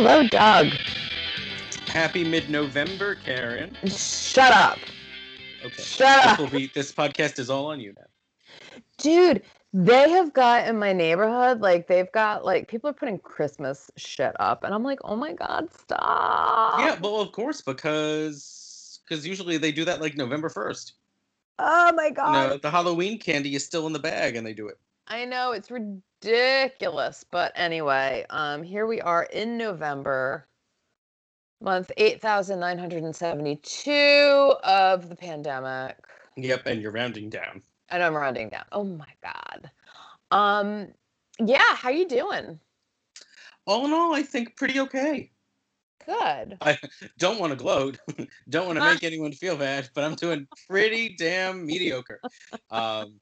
Hello, Doug. Happy mid-November, Karen. Shut up. Okay. Shut This up. will be this podcast is all on you now. Dude, they have got in my neighborhood, like they've got like people are putting Christmas shit up, and I'm like, oh my god, stop. Yeah, well, of course, because because usually they do that like November first. Oh my You god. know, the Halloween candy is still in the bag, and they do it. I know it's ridiculous, but anyway, um, here we are in November, month eight thousand nine hundred and seventy-two of the pandemic. Yep, and you're rounding down. And I'm rounding down. Oh my god. Um, yeah, how you doing? All in all, I think pretty okay. Good. I don't want to gloat, don't want to make anyone feel bad, but I'm doing pretty damn mediocre. Um,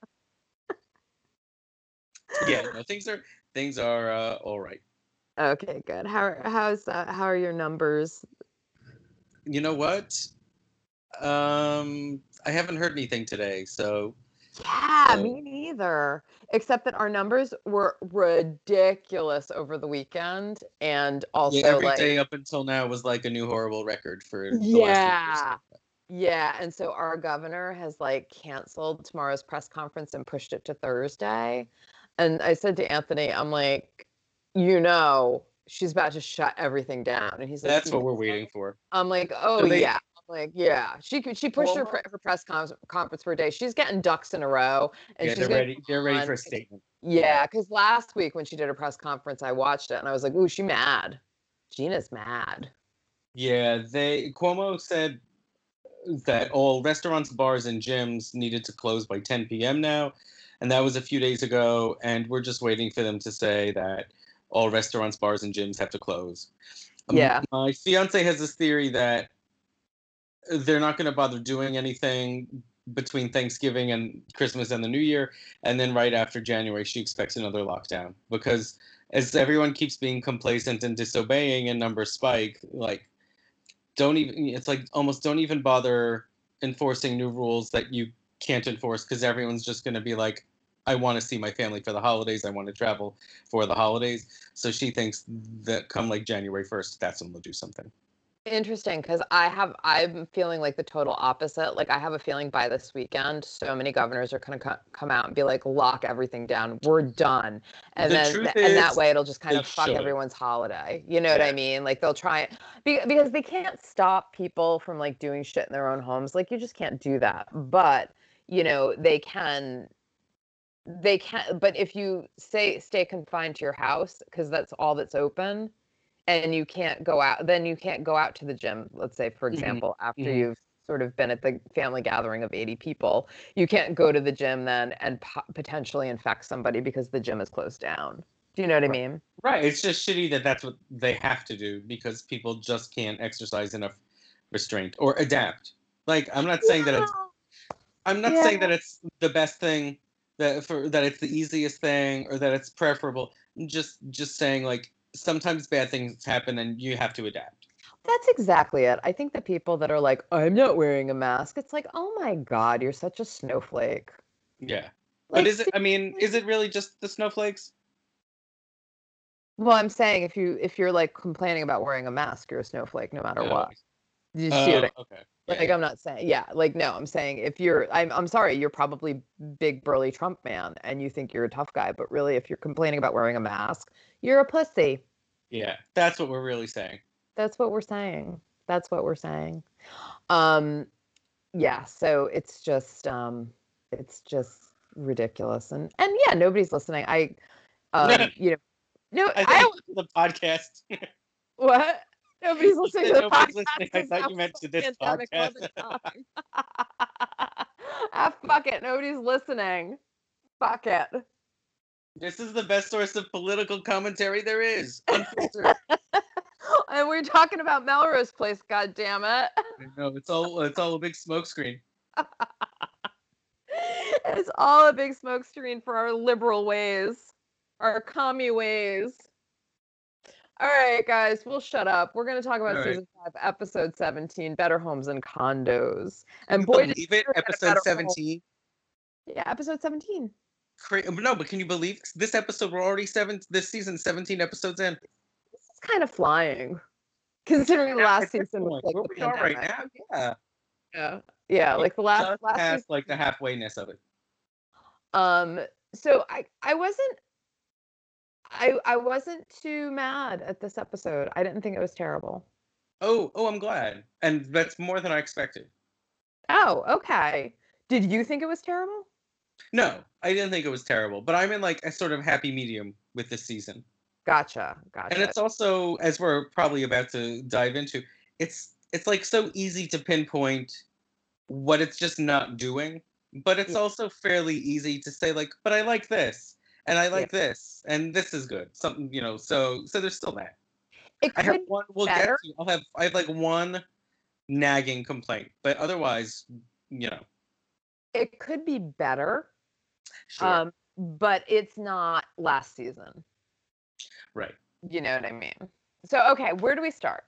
yeah, no, things are things are uh, all right. Okay, good. How how's uh, how are your numbers? You know what? Um, I haven't heard anything today, so Yeah, So- me neither. Except that our numbers were ridiculous over the weekend, and also yeah, every like day up until now was like a new horrible record for the Yeah. Yeah, and so our governor has like canceled tomorrow's press conference and pushed it to Thursday. And I said to Anthony, I'm like, you know, she's about to shut everything down. And he's like, That's what we're waiting for. I'm like, oh they- yeah. I'm like, yeah. She she pushed her, her press conference for a day. She's getting ducks in a row, and yeah, she's they're ready. They're ready for a statement. yeah, because last week when she did her press conference, I watched it and I was like, ooh, she mad. Gina's mad. Yeah, they Cuomo said that all restaurants, bars, and gyms needed to close by 10 p.m. now, and that was a few days ago. And we're just waiting for them to say that all restaurants, bars, and gyms have to close. Um, Yeah. my fiance has this theory that they're not going to bother doing anything between Thanksgiving and Christmas and the New Year, and then right after January, she expects another lockdown because as everyone keeps being complacent and disobeying and numbers spike, like don't even it's like almost don't even bother enforcing new rules that you can't enforce because everyone's just going to be like I want to see my family for the holidays. I want to travel for the holidays. So she thinks that come like January 1st, that's when they'll do something. Interesting, because I have I'm feeling like the total opposite. Like I have a feeling by this weekend, so many governors are gonna co- come out and be like, lock everything down. We're done, and The then truth and that way it'll just kind of fuck should. everyone's holiday. You know what I mean? Like they'll try it be- because they can't stop people from like doing shit in their own homes. Like you just can't do that. But you know they can. They can, but if you say stay confined to your house because that's all that's open, and you can't go out then you can't go out to the gym let's say for Mhm, example after mhm. you've sort of been at the family gathering of 80 people you can't go to the gym then and po- potentially infect somebody because the gym is closed down do you know what i mean Right. It's just shitty that that's what they have to do because people just can't exercise enough restraint or adapt. Like I'm not saying that it's I'm not saying that it's the best thing that for that it's the easiest thing or that it's preferable. I'm just just saying like sometimes bad things happen and you have to adapt. that's exactly it i think the people that are like i'm not wearing a mask it's like oh my god you're such a snowflake Yeah. like, but is it I mean, is it really just the snowflakes? well i'm saying if you if you're like complaining about wearing a mask you're a snowflake no matter Oh, what you see what oh, I oh, okay. Yeah, Like I'm not saying, yeah, like no, I'm saying if you're, I'm, I'm sorry, you're probably big burly Trump man, and you think you're a tough guy, but really, if you're complaining about wearing a mask, you're a pussy. yeah, that's what we're really saying. That's what we're saying. That's what we're saying. Um, yeah. So it's just, um, it's just ridiculous, and and yeah, nobody's listening. I, um, you know, no, I I, the podcast. what? Nobody's listening to Nobody's podcast. listening. I thought you meant to this podcast. ah, fuck it. Nobody's listening. Fuck it. This is the best source of political commentary there is. And we're talking about Melrose Place, God damn it. no, it's all it's all a big smokescreen. it's all a big smokescreen for our liberal ways, our commie ways. All right, guys, we'll shut up. We're going to talk about All right. season five, episode 17, Better Homes and Condos. Can And you boy, did believe it? we get a Episode better home. seventeen. Yeah, episode 17. Cra- no, but can you believe this episode? We're already seven. This season, seventeen episodes in. That's kind of flying, considering the last season was like where we are right now, yeah. Yeah, yeah, like the last last past season. like the halfwayness of it. Um, so I I wasn't I I wasn't too mad at this episode. I didn't think it was terrible. Oh, oh, I'm glad, and that's more than I expected. Oh, okay. Did you think it was terrible? No, I didn't think it was terrible, but I'm in like a sort of happy medium with this season. Gotcha, gotcha. And it's also, as we're probably about to dive into, it's it's like so easy to pinpoint what it's just not doing, but it's Yeah. also fairly easy to say like, but I like this, and I like this, and this is good. Something you know. So so there's still that. it I have one. We'll better. get to. I'll have. I have like one nagging complaint, but otherwise, you know. it could be better. Sure. Um, but it's not last season. right. You know what I mean? So okay, where do we start?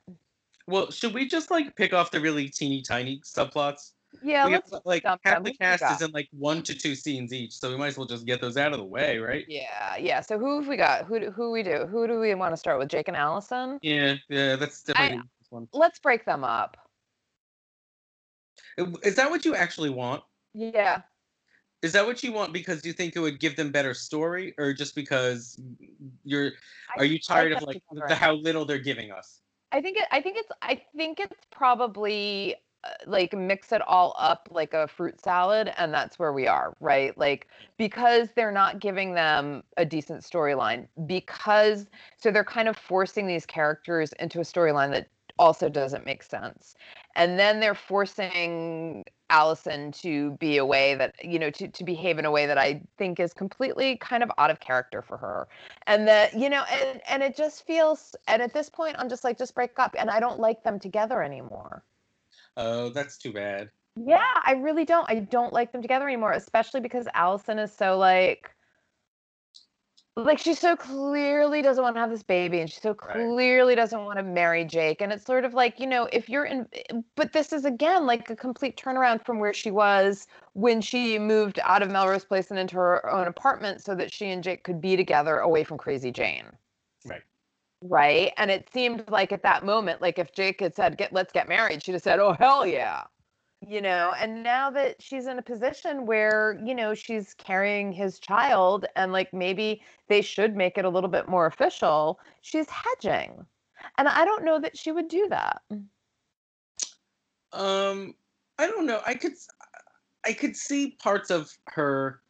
Well, should we just like pick off the really teeny tiny subplots? Yeah, we let's have, like half them. the cast is in like one to two scenes each, so we might as well just get those out of the way, right? Yeah, yeah. So who have we got? Who do, who we do? Who do we want to start with? Jake and Allison? Yeah, yeah, that's definitely one. Let's break them up. Is that what you actually want? Yeah. Is that what you want because you think it would give them better story, or just because you're are you tired of like the how little they're giving us? I think it. I think it's. I think it's probably Uh, like mix it all up like a fruit salad, and that's where we are, right? Like because they're not giving them a decent storyline. Because so they're kind of forcing these characters into a storyline that also doesn't make sense, and then they're forcing Allison to be a way that you know to to behave in a way that I think is completely kind of out of character for her and that you know and and it just feels and at this point i'm just like just break up and i don't like them together anymore Oh, that's too bad. yeah i really don't i don't like them together anymore especially because allison is so like like she so clearly doesn't want to have this baby and she so Right. clearly doesn't want to marry jake and it's sort of like you know if you're in but this is again like a complete turnaround from where she was when she moved out of melrose place and into her own apartment so that she and jake could be together away from crazy jane Right. Right and it seemed like at that moment like if jake had said get let's get married she'd have said oh hell yeah you know and now that she's in a position where you know she's carrying his child and like maybe they should make it a little bit more official she's hedging and i don't know that she would do that Um, I don't know. I could, I could see parts of her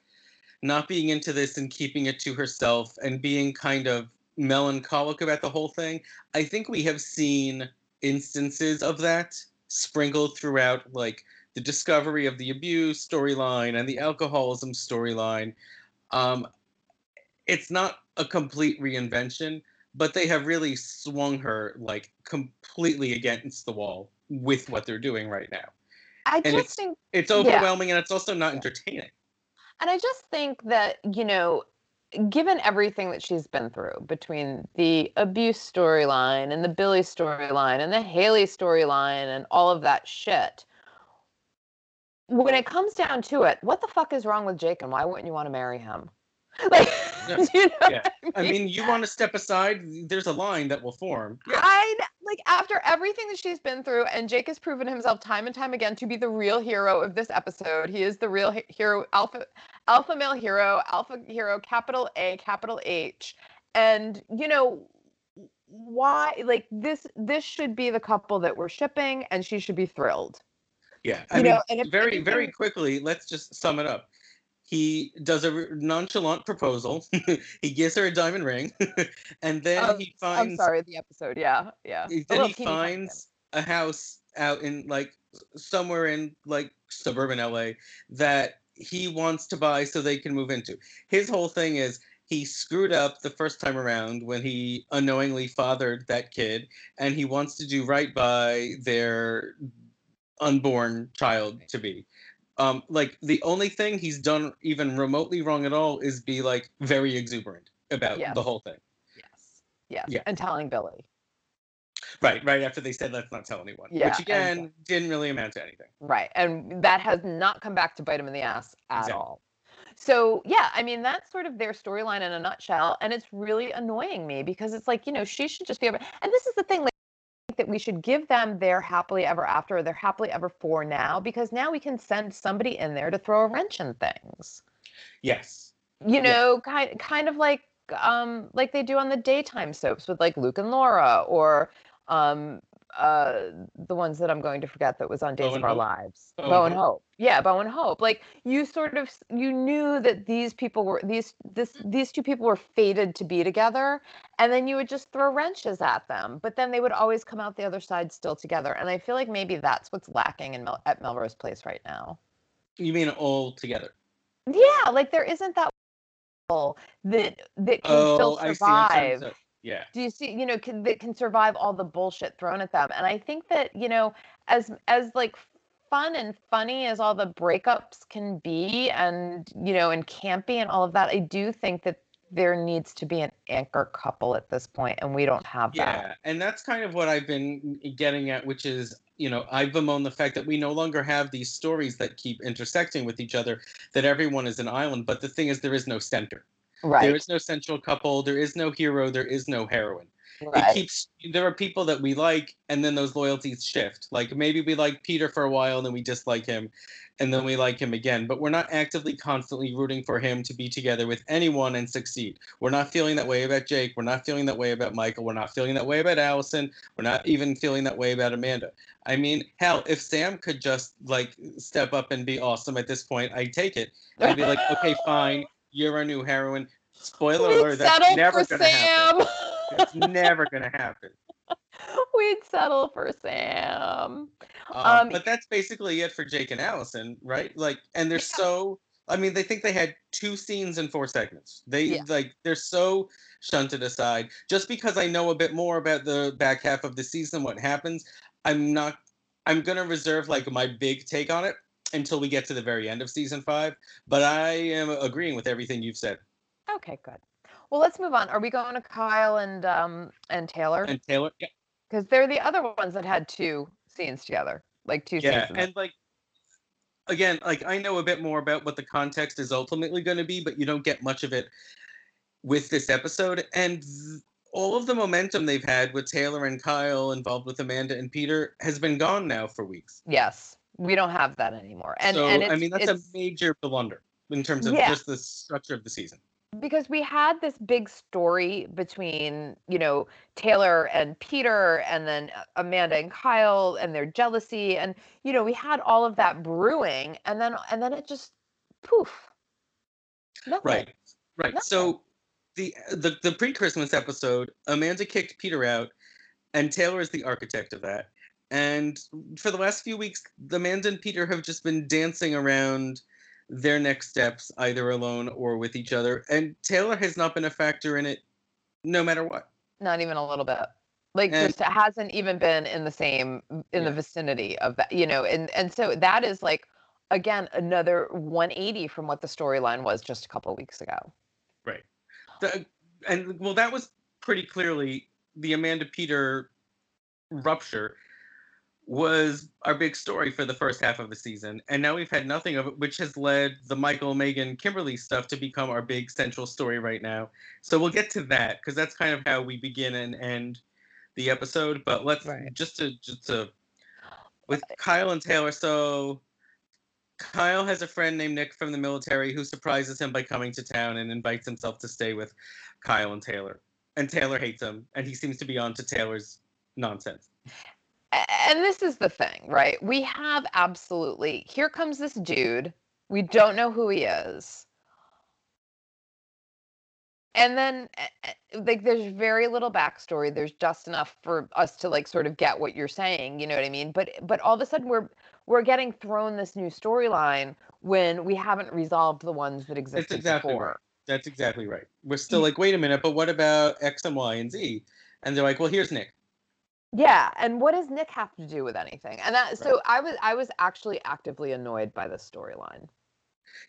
not being into this and keeping it to herself and being kind of melancholic about the whole thing. I think we have seen instances of that sprinkled throughout, like the discovery of the abuse storyline and the alcoholism storyline. Um, it's not a complete reinvention, but they have really swung her like completely against the wall with what they're doing right now. i And just it's- think It's Yeah. overwhelming and it's also not entertaining. And I just think that, you know, given everything that she's been through between the abuse storyline and the Billy storyline and the Haley storyline and all of that shit, when it comes down to it, what the fuck is wrong with Jake and why wouldn't you want to marry him? Like, Yeah. you know Yeah. what I mean, you want to step aside, there's a line that will form. Yeah. I like after everything that she's been through, and Jake has proven himself time and time again to be the real hero of this episode. He is the real he- hero, alpha, alpha male hero, alpha hero, capital A, capital H, and you know why? Like this, this should be the couple that we're shipping, and she should be thrilled. Yeah. I You mean, know, and if very, very quickly, let's just sum it up. He does a nonchalant proposal. he gives her a diamond ring, and then Oh, he finds. I'm sorry, the episode. Yeah, yeah. Then oh, he teeny tiny finds a house out in like somewhere in like suburban LA that he wants to buy so they can move into. His whole thing is he screwed up the first time around when he unknowingly fathered that kid and he wants to do right by their unborn child to be. Um, like the only thing he's done even remotely wrong at all is be like very exuberant about Yes. the whole thing. Yes, yes, Yeah. and telling Billy. Right, right after they said let's not tell anyone. Yeah, Which again exactly. didn't really amount to anything. Right. And that has not come back to bite him in the ass at Exactly. all. So yeah, I mean that's sort of their storyline in a nutshell, and it's really annoying me because it's like you know she should just be able. And this is the thing, like that we should give them their happily ever after or their happily ever for now because now we can send somebody in there to throw a wrench in things. Yes. You know, yeah. kind kind of like um like they do on the daytime soaps with like Luke and Laura or um uh the ones that I'm going to forget that was on Days of Our Lives. Bo, Bo and Hope. Hope. Yeah, Bo and Hope. Like you sort of you knew that these people were these this these two people were fated to be together and then you would just throw wrenches at them, but then they would always come out the other side still together. And I feel like maybe that's what's lacking in Mel- at Melrose Place right now. You mean all together? Yeah, like there isn't that that that can oh, still survive yeah. Do you see, you know, can, that can survive all the bullshit thrown at them? And I think that, you know, as as like fun and funny as all the breakups can be and, you know, and campy and all of that, I do think that there needs to be an anchor couple at this point and we don't have that. Yeah. And that's kind of what I've been getting at, which is you know, I bemoan the fact that we no longer have these stories that keep intersecting with each other, that everyone is an island. But the thing is, there is no center. Right. There is no central couple. There is no hero. There is no heroine. Right. It keeps. There are people that we like, and then those loyalties shift. Like maybe we like Peter for a while, and then we dislike him, and then we like him again. But we're not actively, constantly rooting for him to be together with anyone and succeed. We're not feeling that way about Jake. We're not feeling that way about Michael. We're not feeling that way about Allison. We're not even feeling that way about Amanda. I mean, hell, if Sam could just like step up and be awesome at this point, I'd take it. I'd be like, okay, fine you're our new heroine. Spoiler We'd alert, that's never gonna Sam. happen. It's never gonna happen. We'd settle for Sam. Um, um, but that's basically it for Jake and Allison, right? Like, and they're yeah. so. I mean, they think they had two scenes in four segments. They yeah. like they're so shunted aside. Just because I know a bit more about the back half of the season, what happens, I'm not. I'm gonna reserve like my big take on it until we get to the very end of season five. But I am agreeing with everything you've said. Okay, good. Well, let's move on. Are we going to Kyle and um and Taylor? And Taylor, yeah. Because they're the other ones that had two scenes together, like two yeah, scenes. Yeah, and like again, like I know a bit more about what the context is ultimately going to be, but you don't get much of it with this episode. And th- all of the momentum they've had with Taylor and Kyle involved with Amanda and Peter has been gone now for weeks. Yes we don't have that anymore. And so and I mean that's a major blunder in terms of yeah. just the structure of the season. Because we had this big story between, you know, Taylor and Peter and then uh, Amanda and Kyle and their jealousy and you know, we had all of that brewing and then and then it just poof. Nothing. Right. Right. Nothing. So the the the pre-Christmas episode, Amanda kicked Peter out and Taylor is the architect of that. And for the last few weeks, Amanda and Peter have just been dancing around their next steps, either alone or with each other. And Taylor has not been a factor in it, no matter what. Not even a little bit. Like and, just hasn't even been in the same in yeah. the vicinity of that, you know. And and so that is like again another 180 from what the storyline was just a couple weeks ago. Right. The, and well, that was pretty clearly the Amanda Peter rupture was our big story for the first half of the season. And now we've had nothing of it, which has led the Michael, Megan, Kimberly stuff to become our big central story right now. So we'll get to that because that's kind of how we begin and end the episode. But let's right. just to just to with uh, Kyle and Taylor. So Kyle has a friend named Nick from the military who surprises him by coming to town and invites himself to stay with Kyle and Taylor. And Taylor hates him, and he seems to be on to Taylor's nonsense and this is the thing, right? We have absolutely here comes this dude. We don't know who he is. And then like there's very little backstory. There's just enough for us to like sort of get what you're saying, you know what I mean? But but all of a sudden we're we're getting thrown this new storyline when we haven't resolved the ones that existed That's exactly before. Right. That's exactly right. We're still mm. like, wait a minute, but what about X and Y and Z? And they're like, well, here's Nick. Yeah, and what does Nick have to do with anything? And that so I was I was actually actively annoyed by this storyline.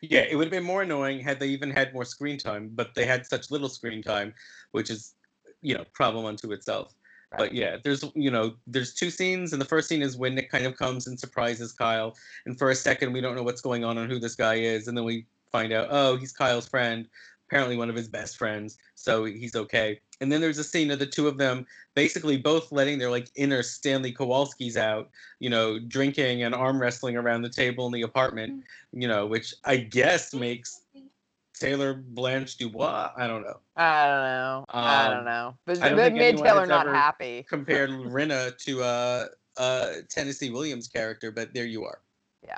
Yeah, it would have been more annoying had they even had more screen time, but they had such little screen time, which is, you know, problem unto itself. Right. But yeah, there's you know, there's two scenes, and the first scene is when Nick kind of comes and surprises Kyle, and for a second we don't know what's going on and who this guy is, and then we find out, oh, he's Kyle's friend, apparently one of his best friends, so he's okay. And then there's a scene of the two of them basically both letting their like inner Stanley Kowalski's out, you know, drinking and arm wrestling around the table in the apartment, you know, which I guess makes Taylor Blanche Dubois. I don't know. I don't know. I don't Um, know. But, I don't made taylor not happy. Compared Rinna to uh, uh, Tennessee Williams' character, but there you are. Yeah,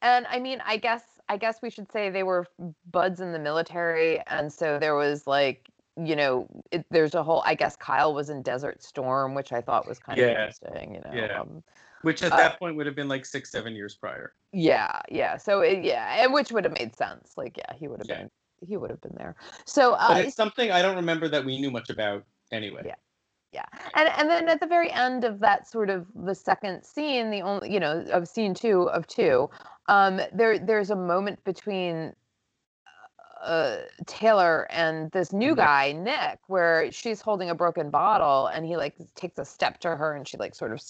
and I mean, I guess I guess we should say they were buds in the military, and so there was like, you know, it, there's a whole. I guess Kyle was in Desert Storm, which I thought was kind of interesting. You know. Yeah. Um, Which at Uh, that point would have been like six, seven years prior. yeah, yeah. So it, yeah, and which would have made sense. Like, yeah, he would have Yeah. been he would have been there. So But uh, it's something I don't remember that we knew much about anyway. Yeah. Yeah. And and then at the very end of that sort of the second scene, the only you know, of scene two of two, um, there there's a moment between uh Taylor and this new Mhm. guy, Nick, where she's holding a broken bottle and he like takes a step to her and she like sort of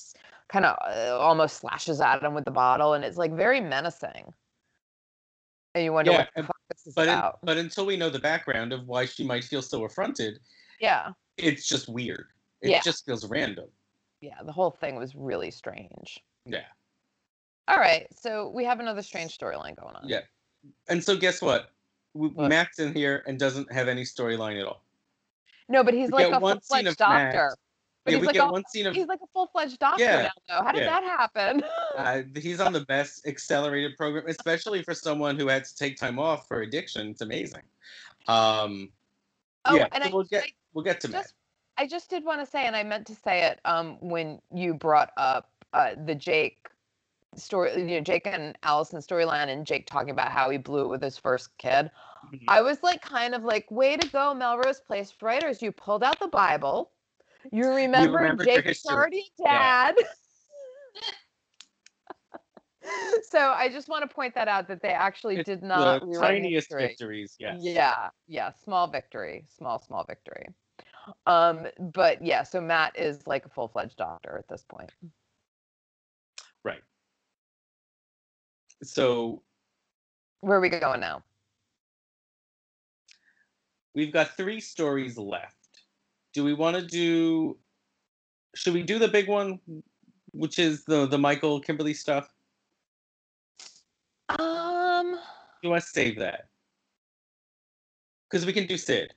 kind of uh, almost slashes at him with the bottle and it's like very menacing. And you wonder Yeah, what the and- fuck this is But in, but until we know the background of why she might feel so affronted, yeah. it's just weird. It Yeah. just feels random. Yeah, the whole thing was really strange. Yeah. All right, so we have another strange storyline going on. Yeah. And so guess what? What? Matt's in here and doesn't have any storyline at all. No, but he's We like a of Matt. doctor. But yeah, he's we like get a, one scene of he's like a full-fledged doctor Yeah, now. Though. How did yeah. that happen? uh, he's on the best accelerated program, especially for someone who had to take time off for addiction. It's amazing. Um, oh, yeah, and so I, we'll get I we'll get to Matt. I just did want to say, and I meant to say it um, when you brought up uh, the Jake story, you know, Jake and Allison storyline, and Jake talking about how he blew it with his first kid. Mhm. I was like, kind of like, way to go, Melrose Place writers! You pulled out the Bible. You remember remembered your Jake's history. already Yeah. dad. so I just want to point that out that they actually It's did not the tiniest history. victories. Yes. Yeah, yeah, small victory, small small victory. Um, but yeah, so Matt is like a full fledged doctor at this point. Right. So Where are we going now? we've got three stories left. Do we want to do? Should we do the big one, which is the the Michael Kimberly stuff? Um, Do you want to save that? Because we can do Sid.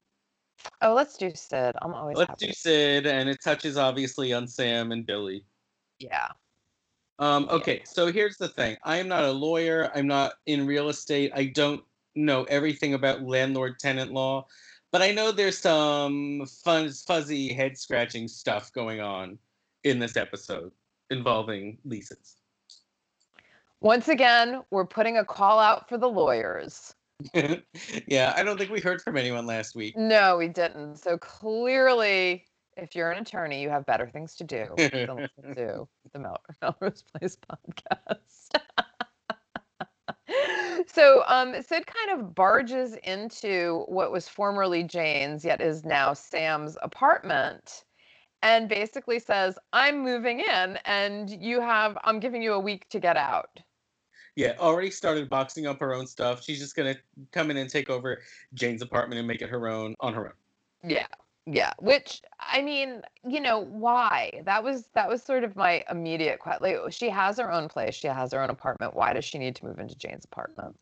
oh, let's do Sid. I'm always Let's happy. do Sid, and it touches obviously on Sam and Billy. Yeah. Um, okay, so here's the thing. I am not a lawyer. I'm not in real estate. I don't know everything about landlord tenant law, but I know there's some fun, fuzzy, head scratching stuff going on in this episode involving leases. Once again, we're putting a call out for the lawyers. yeah, I don't think we heard from anyone last week. No, we didn't. So clearly, if you're an attorney, you have better things to do than listen to the Mel- Melrose Place podcast. so um, Sid kind of barges into what was formerly Jane's, yet is now Sam's apartment, and basically says, "I'm moving in, and you have. I'm giving you a week to get out." Yeah, already started boxing up her own stuff. She's just gonna come in and take over Jane's apartment and make it her own on her own. Yeah. Yeah, which I mean, you know, why? That was that was sort of my immediate question. Like, she has her own place, she has her own apartment. Why does she need to move into Jane's apartment?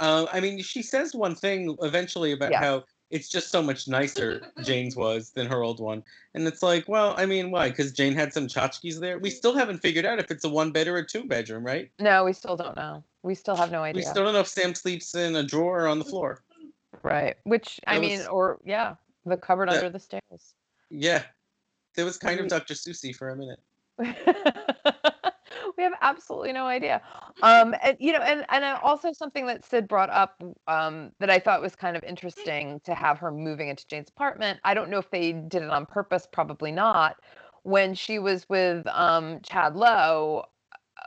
Uh, I mean, she says one thing eventually about Yeah. how it's just so much nicer Jane's was than her old one, and it's like, well, I mean, why? Because Jane had some tchotchkes there. We still haven't figured out if it's a one bed or a two bedroom, right? No, we still don't know. We still have no idea. We still don't know if Sam sleeps in a drawer or on the floor. right. Which I mean, was- or yeah, the cupboard That- under the stairs. Yeah, it was kind of Dr. Susie for a minute. we have absolutely no idea. Um, and you know, and and uh, also something that Sid brought up um, that I thought was kind of interesting to have her moving into Jane's apartment. I don't know if they did it on purpose, probably not. When she was with um, Chad Lowe,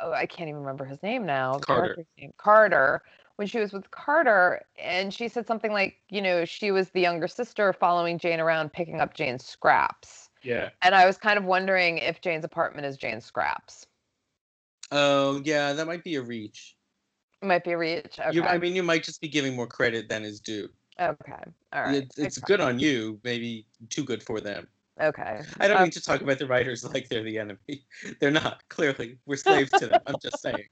oh, I can't even remember his name now. Carter. Name, Carter. When she was with Carter, and she said something like, you know, she was the younger sister following Jane around, picking up Jane's scraps. Yeah. And I was kind of wondering if Jane's apartment is Jane's scraps. Oh, yeah, that might be a reach. Might be a reach. Okay. You, I mean, you might just be giving more credit than is due. okay. All right. It's, it's good on you, maybe too good for them. Okay. I don't Um, mean to talk about the writers like they're the enemy. They're not. Clearly, we're slaves to them. I'm just saying.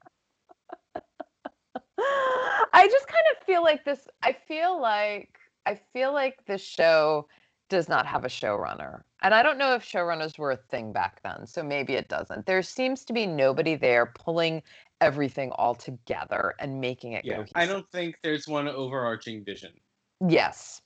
I just kind of feel like this. I feel like I feel like this show does not have a showrunner, and I don't know if showrunners were a thing back then. So maybe it doesn't. There seems to be nobody there pulling everything all together and making it Yeah, cohesive. I don't think there's one overarching vision. Yes.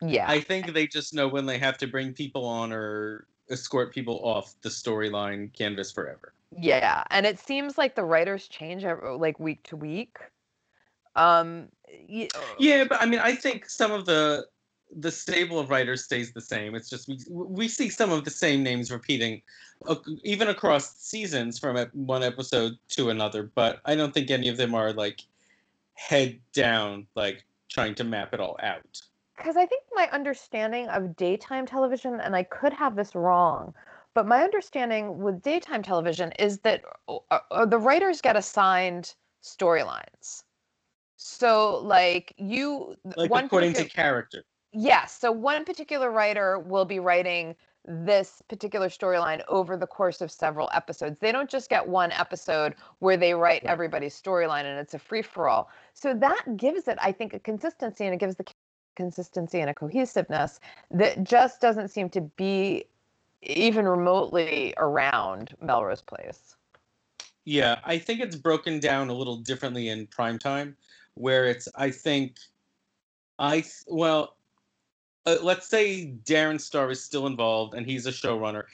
Yeah. I think they just know when they have to bring people on or escort people off the storyline canvas forever. Yeah, and it seems like the writers change like week to week. Um, y- Yeah, but I mean, I think some of the the stable of writers stays the same. It's just we we see some of the same names repeating, uh, even across seasons from one episode to another. But I don't think any of them are like head down, like trying to map it all out. because I think my understanding of daytime television, and I could have this wrong, but my understanding with daytime television is that uh, uh, the writers get assigned storylines. So, like you, Like one according to character. Yes. So one particular writer will be writing this particular storyline over the course of several episodes. They don't just get one episode where they write Right. everybody's storyline and it's a free for all. So that gives it, I think, a consistency and it gives the consistency and a cohesiveness that just doesn't seem to be even remotely around Melrose Place. Yeah, I think it's broken down a little differently in primetime, where it's I think I th- well, uh, let's say Darren Star is still involved and he's a showrunner.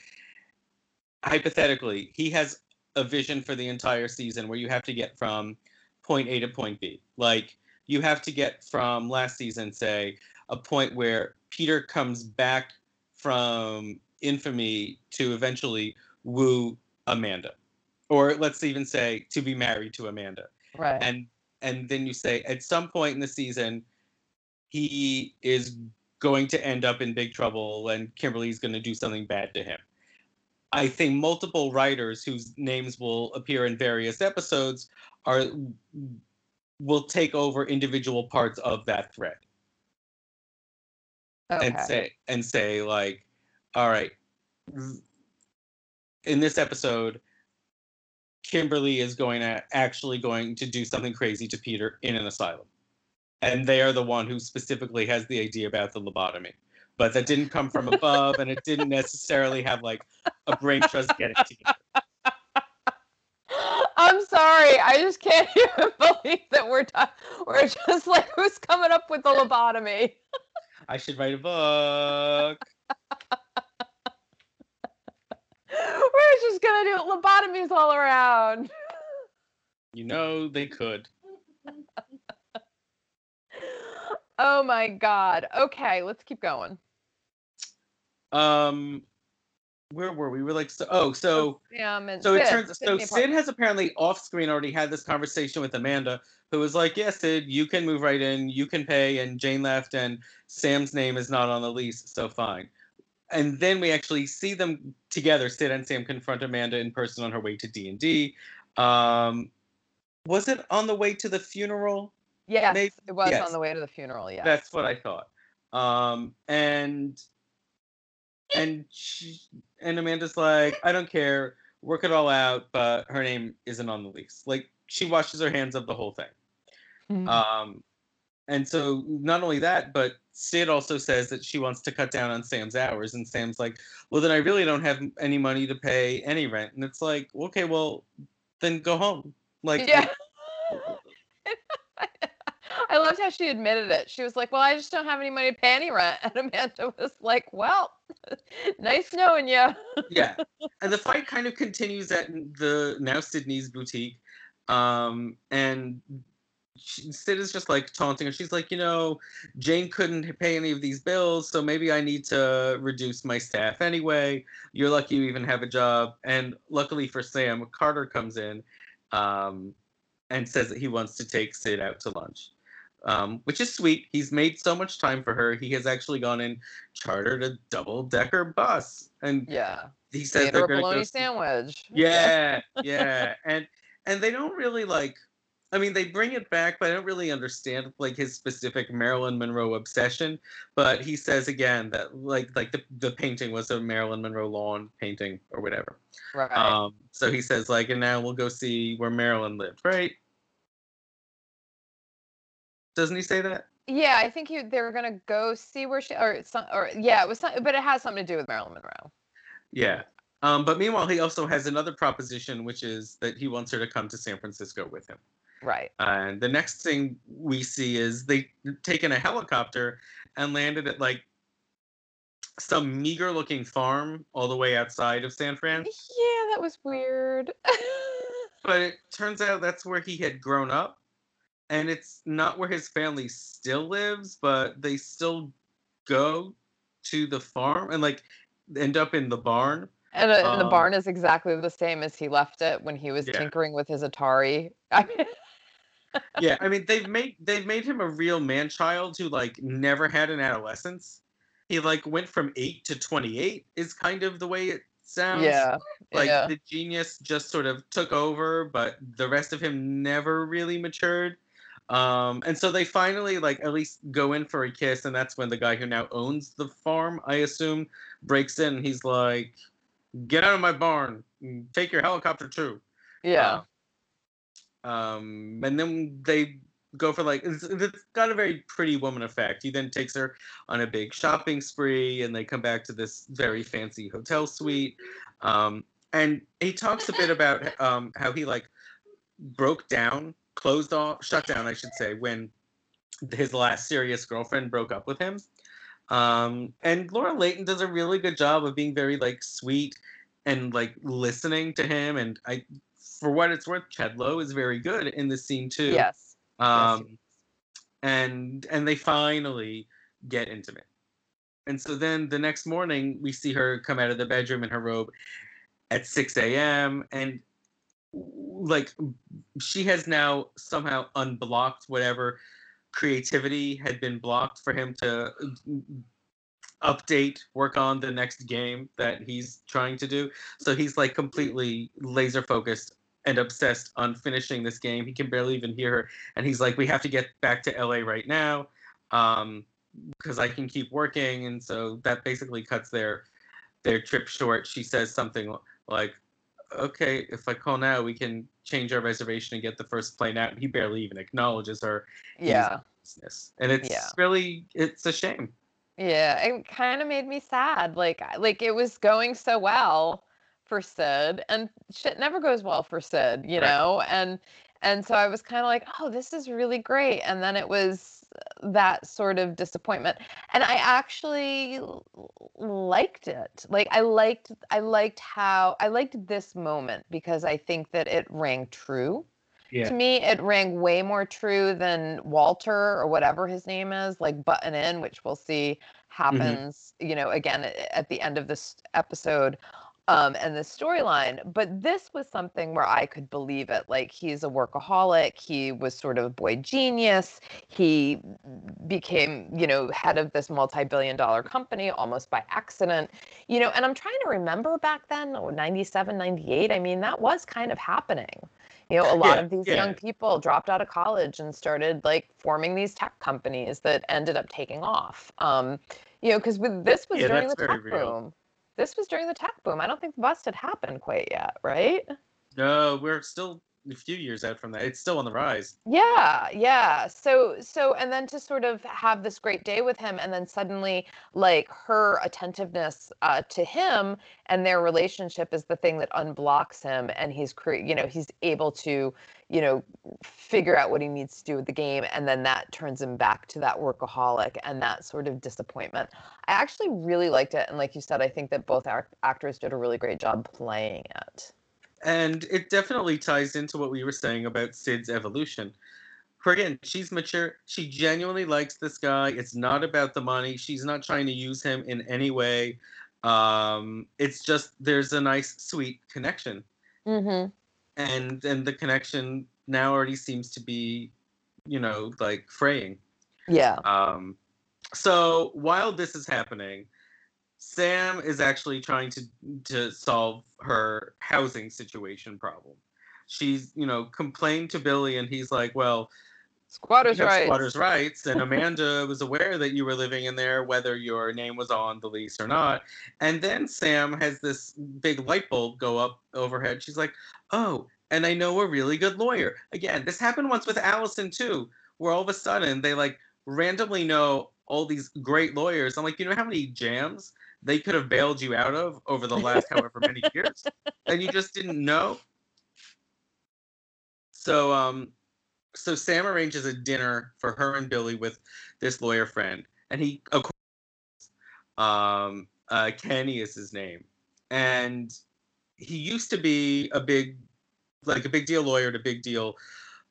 Hypothetically, he has a vision for the entire season where you have to get from point A to point B. Like you have to get from last season, say, a point where Peter comes back from infamy to eventually woo Amanda. Or let's even say to be married to Amanda Right. and and then you say at some point in the season he is going to end up in big trouble and Kimberly's going to do something bad to him. I think multiple writers whose names will appear in various episodes are will take over individual parts of that thread okay. and say and say like all right in this episode kimberly is going to actually going to do something crazy to peter in an asylum and they are the one who specifically has the idea about the lobotomy but that didn't come from above and it didn't necessarily have like a brain trust getting together I'm sorry. I just can't even believe that we're ta- we're just like who's coming up with the lobotomy. i should write a book We're just gonna do lobotomies all around. you know they could Oh my god. Okay, let's keep going. um where were we we were like so oh so Sam and So it Sid, turns so Sid has apparently off screen already had this conversation with Amanda, who was like, "Yeah, Sid, you can move right in, you can pay." And Jane left, and Sam's name is not on the lease, so fine. And then we actually see them together. Sid and Sam confront Amanda in person on her way to D and D. Um, was it on the way to the funeral? Yes, maybe- it was yes. on the way to the funeral. Yeah. That's what I thought. Um, and and she, and Amanda's like, I don't care, work it all out, but her name isn't on the lease. Like she washes her hands of the whole thing. Mhm. Um, and so not only that, but Sid also says that she wants to cut down on Sam's hours, and Sam's like, well, then I really don't have any money to pay any rent, and it's like, okay, well, then go home. Like, yeah. I loved how she admitted it. She was like, "Well, I just don't have any money to pay any rent," and Amanda was like, "Well, nice knowing you." yeah and the fight kind of continues at the now sydney's boutique um and she, sid is just like taunting her she's like you know jane couldn't pay any of these bills so maybe i need to reduce my staff anyway you're lucky you even have a job and luckily for sam carter comes in um, and says that he wants to take sid out to lunch um, which is sweet. He's made so much time for her. He has actually gone and chartered a double decker bus, and Yeah. he says Made they're a going to bologna go. sandwich. Yeah, yeah, and and they don't really like I mean, they bring it back, but I don't really understand like his specific Marilyn Monroe obsession. But he says again that like like the, the painting was a Marilyn Monroe lawn painting or whatever. Right. Um, so he says like, and now we'll go see where Marilyn lived, right? Doesn't he say that? yeah, I think you they were gonna go see where she or some or yeah, it was but it has something to do with Marilyn Monroe. Yeah. Um, but meanwhile, he also has another proposition, which is that he wants her to come to San Francisco with him. Right. And the next thing we see is they taken a helicopter and landed at like some meager looking farm all the way outside of San Fran. Yeah, that was weird. But it turns out that's where he had grown up. And it's not where his family still lives, but they still go to the farm and like end up in the barn. and, uh, and the Um, barn is exactly the same as he left it when he was Yeah. tinkering with his Atari. I mean, yeah, I mean they've made they've made him a real man child who like never had an adolescence. He like went from eight to twenty eight is kind of the way it sounds. yeah. Like yeah. the genius just sort of took over, but the rest of him never really matured. Um, and so they finally like at least go in for a kiss, and that's when the guy who now owns the farm, I assume, breaks in. And he's like, "Get out of my barn! Take your helicopter too." yeah. Um, and then they go for like it's, it's got a very pretty woman effect. He then takes her on a big shopping spree, and they come back to this very fancy hotel suite. Um, and he talks a bit about um, how he like broke down, closed off, shut down, I should say, when his last serious girlfriend broke up with him. Um, and Laura Leighton does a really good job of being very like sweet and like listening to him. And I, for what it's worth, Chad Lowe is very good in this scene too. yes. Um, and and they finally get intimate. And so then the next morning we see her come out of the bedroom in her robe at 6 a.m. and like she has now somehow unblocked whatever creativity had been blocked for him to update work on the next game that he's trying to do so he's like completely laser focused and obsessed on finishing this game he can barely even hear her and he's like we have to get back to la right now um because i can keep working and so that basically cuts their their trip short she says something like okay if i call now we can change our reservation and get the first plane out and he barely even acknowledges her Yeah. business. and it's Yeah. really it's a shame Yeah, it kind of made me sad. Like, like it was going so well for Sid, and shit never goes well for Sid, you Right. know. And and so I was kind of like, oh, this is really great. And then it was uh, that sort of disappointment. And I actually liked it. Like, I liked, I liked how I liked this moment because I think that it rang true yeah to me it rang way more true than walter or whatever his name is like button in which we'll see mm-hmm. happens you know again at the end of this episode um and the storyline but this was something where i could believe it like he's a workaholic he was sort of a boy genius he became you know head of this multi-billion dollar company almost by accident you know and i'm trying to remember back then oh, 97 98 i mean that was kind of happening you know a lot Yeah, of these yeah. young people dropped out of college and started like forming these tech companies that ended up taking off um you know because with this was Yeah, during the tech real. boom this was during the tech boom. I don't think the bust had happened quite yet right? No we're still a few years out from that it's still on the rise. Yeah yeah. So so and then to sort of have this great day with him and then suddenly like her attentiveness uh, to him and their relationship is the thing that unblocks him and he's cre- you know he's able to you know figure out what he needs to do with the game and then that turns him back to that workaholic and that sort of disappointment. I actually really liked it and like you said i think that both our actors did a really great job playing it and it definitely ties into what we were saying about sid's evolution. Her again she's mature. She genuinely likes this guy. It's not about the money. She's not trying to use him in any way. Um it's just there's a nice sweet connection. Mm-hmm. And and the connection now already seems to be you know like fraying. Yeah. Um so while this is happening sam is actually trying to to solve her housing situation problem she's you know complained to Billy, and he's like, well. Squatters' rights. Squatters' rights, and Amanda was aware that you were living in there, whether your name was on the lease or not. And then Sam has this big light bulb go up overhead. She's like, "Oh, and I know a really good lawyer." Again, this happened once with Allison too, where all of a sudden they like randomly know all these great lawyers. I'm like, you know how many jams they could have bailed you out of over the last however many years, and you just didn't know. So, um, so Sam arranges a dinner for her and Billy with this lawyer friend, and he, of course, um, uh, Kenny is his name, and he used to be a big, like a big deal lawyer at a big deal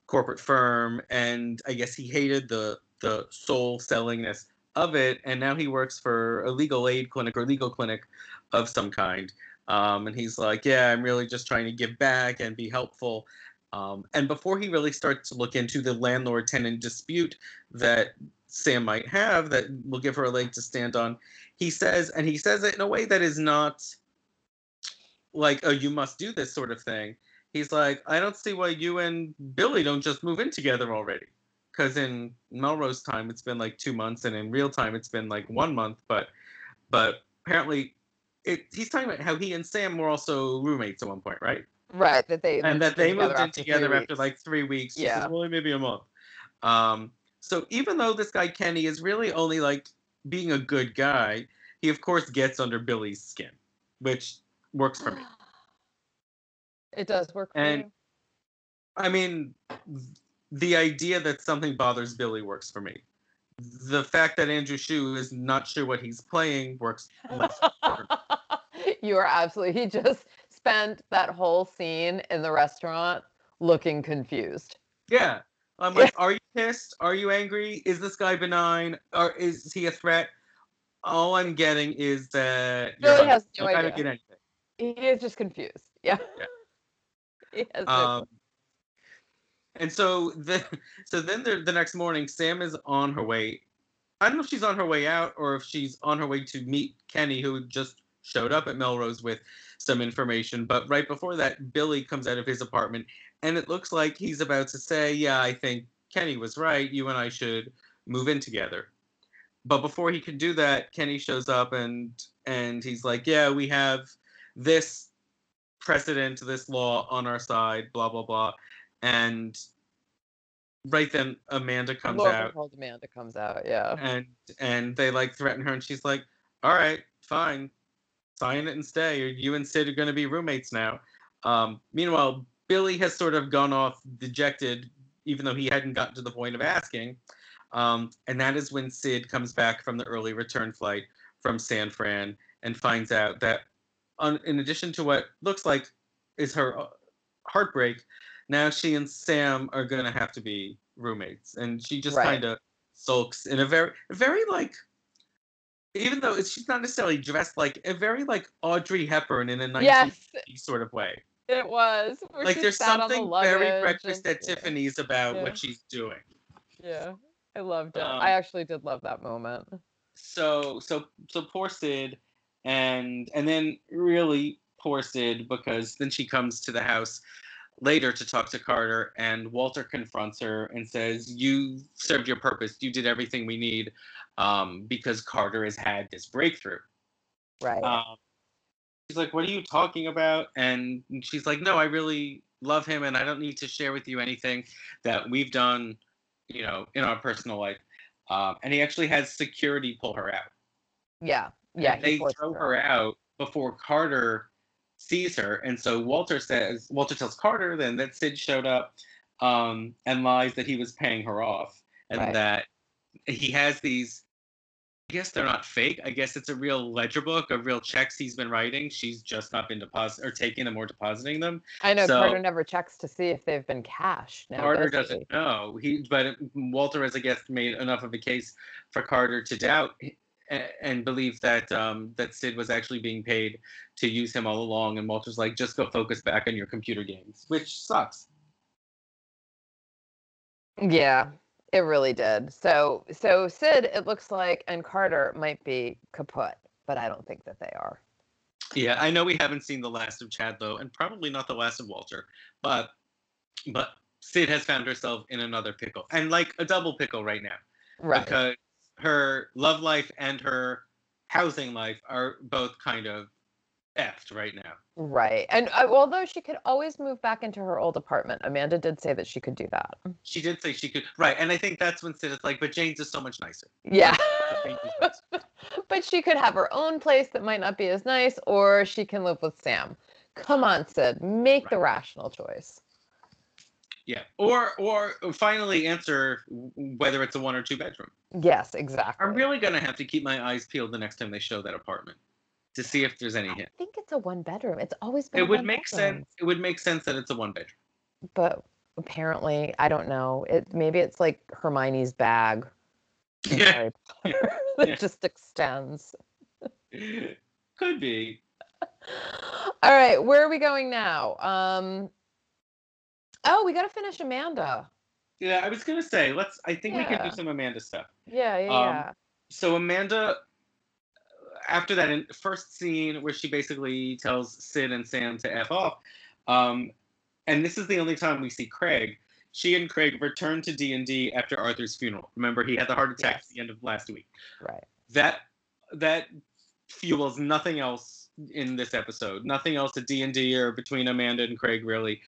corporate firm, and I guess he hated the the soul sellingness of it, and now he works for a legal aid clinic or legal clinic of some kind. Um, and he's like, "Yeah, I'm really just trying to give back and be helpful." Um, and before he really starts to look into the landlord tenant dispute that Sam might have that will give her a leg to stand on, he says, and he says it in a way that is not like, oh, you must do this sort of thing. He's like, I don't see why you and Billy don't just move in together already. Because in Melrose time, it's been like two months, and in real time, it's been like one month. But, but apparently, it, he's talking about how he and Sam were also roommates at one point, right? Right, that they and that they moved in together after like three weeks. Yeah. says, well, maybe a month. Um, so even though this guy Kenny is really only like being a good guy, he of course gets under Billy's skin, which works for me. It does work for And- you. I mean, the idea that something bothers Billy works for me. The fact that Andrew Shue is not sure what he's playing works you are absolutely. He just spent that whole scene in the restaurant looking confused. Yeah. I'm like, are you pissed? Are you angry? Is this guy benign? Or is he a threat? All I'm getting is that Billy has no Like, I don't idea. get anything. He is just confused. Yeah. Yeah. he has no Um, and so the so then the, the next morning, Sam is on her way. I don't know if she's on her way out or if she's on her way to meet Kenny, who just showed up at Melrose with some information. But right before that, Billy comes out of his apartment, and it looks like he's about to say, "Yeah, I think Kenny was right. You and I should move in together." But before he can do that, Kenny shows up and and he's like, "Yeah, we have this precedent, this law on our side, blah blah blah." And right then, Amanda comes Law out Amanda comes out. Yeah. and and they like threaten her and she's like all right fine sign it and stay or you and sid are going to be roommates now um, meanwhile billy has sort of gone off dejected even though he hadn't gotten to the point of asking um, and that is when sid comes back from the early return flight from san fran and finds out that on, in addition to what looks like is her uh, heartbreak now she and sam are going to have to be roommates and she just Right. kind of sulks in a very very like even though it's, she's not necessarily dressed like a very like Audrey Hepburn in a 1950s Yes, sort of way. it was. where Like there's sat on the something very luggage breakfast and- at Tiffany's about Yeah. what she's doing. Yeah, I loved it. Um, I actually did love that moment. So so so poor Sid and and then really poor Sid because then she comes to the house later to talk to Carter and Walter confronts her and says you served your purpose you did everything we need um, because Carter has had this breakthrough Right. Um, she's like, "What are you talking about?" And she's like, "No, I really love him, and I don't need to share with you anything that we've done, you know, in our personal life." Um, and he actually has security pull her out. yeah. Yeah. They throw her out before Carter sees her, and so Walter says, Walter tells Carter then that Sid showed up um, and lies that he was paying her off, and Right. that he has these. I guess they're not fake. I guess it's a real ledger book of real checks he's been writing. She's just not been deposit or taking them or depositing them. I know so- Carter never checks to see if they've been cashed. Now, Carter does doesn't know. He, but Walter, as I guess, made enough of a case for Carter to doubt and believe that um, that Sid was actually being paid to use him all along. And Walter's like, just go focus back on your computer games, which sucks. Yeah, it really did. So, so Sid, it looks like, and Carter might be kaput, but I don't think that they are. Yeah, I know we haven't seen the last of Chad though, and probably not the last of Walter, but but Sid has found herself in another pickle, and like a double pickle right now, Right. because her love life and her housing life are both kind of effed right now. Right. And uh, although she could always move back into her old apartment, Amanda did say that she could do that. She did say she could, right? And I think that's when Sid is like, but Jane's is so much nicer. Yeah. Jane's is nicer. but she could have her own place that might not be as nice, or she can live with Sam. Come on, Sid, make the rational choice. Yeah, or or finally answer whether it's a one or two bedroom. Yes, exactly. I'm really gonna have to keep my eyes peeled the next time they show that apartment to see if there's any hint. I think it's a one bedroom. It's always been. It would one make bedroom. sense. It would make sense that it's a one bedroom. but apparently, I don't know. It maybe it's like Hermione's bag. Yeah, Harry Potter that yeah. just extends. could be. All right, where are we going now? Um. Oh, we got to finish Amanda. Yeah, I was gonna say let's. I think we can do some Amanda stuff. Yeah, yeah, Um, yeah. So Amanda, after that in, first scene where she basically tells Sid and Sam to f off, um, and this is the only time we see Craig. She and Craig return to D and D after Arthur's funeral. Remember, he had the heart attack Yes. at the end of last week. Right. That that fuels nothing else in this episode. Nothing else at D and D or between Amanda and Craig really